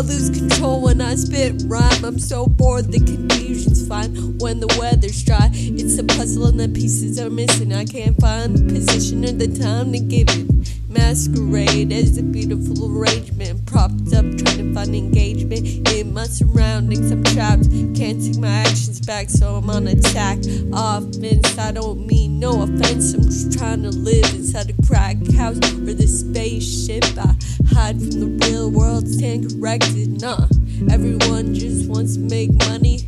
lose control when I spit rhyme. I'm so bored, the confusion's fine when the weather's dry. It's a puzzle and the pieces are missing. I can't find the position or the time to give it. Masquerade as a beautiful arrangement, propped up, trying to find engagement in my surroundings. I'm trapped, can't take my actions back, so I'm on attack. Offense, I don't mean no offense. I'm just trying to live inside a crack house or the spaceship. I hide from the real world, stand corrected. Nah, everyone just wants to make money.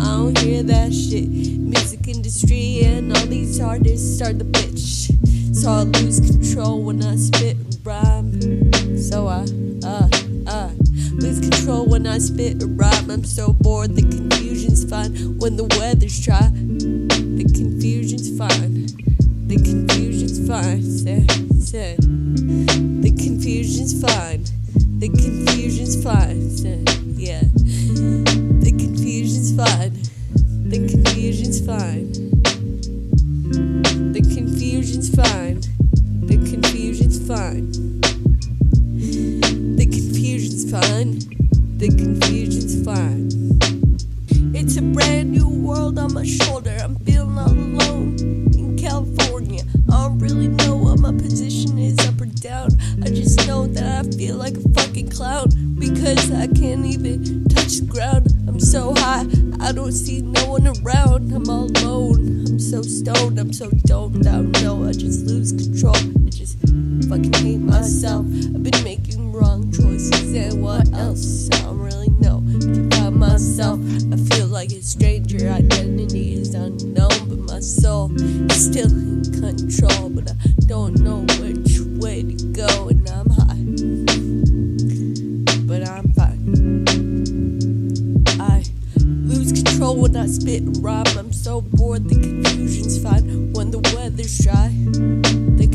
I don't hear that shit. Music industry and all these artists are the bitch. So I lose control when I spit and rhyme. So I, uh, uh, lose control when I spit and rhyme. I'm so bored, the confusion's fine when the weather's dry. The confusion's fine. The confusion's fine. Say, say. The confusion's fine. The confusion's fine. Say, yeah. Confusion's fine. The confusion's fine. The confusion's fine. The confusion's fine. It's a brand new world on my shoulder. I'm feeling all alone in California. I don't really know what my position is up or down. I just know that I feel like a fucking clown because I can't even touch the ground. I'm so high, I don't see no one around. I'm all alone. So stoned, I'm so domed out. No, I just lose control. I just fucking hate myself. I've been making wrong choices, and what else? I don't really know. About myself, I feel like a stranger. Identity is unknown, but my soul is still in control. But I don't know which way to go, and I'm high. When I spit and rhyme. I'm so bored, the confusion's fine when the weather's dry. The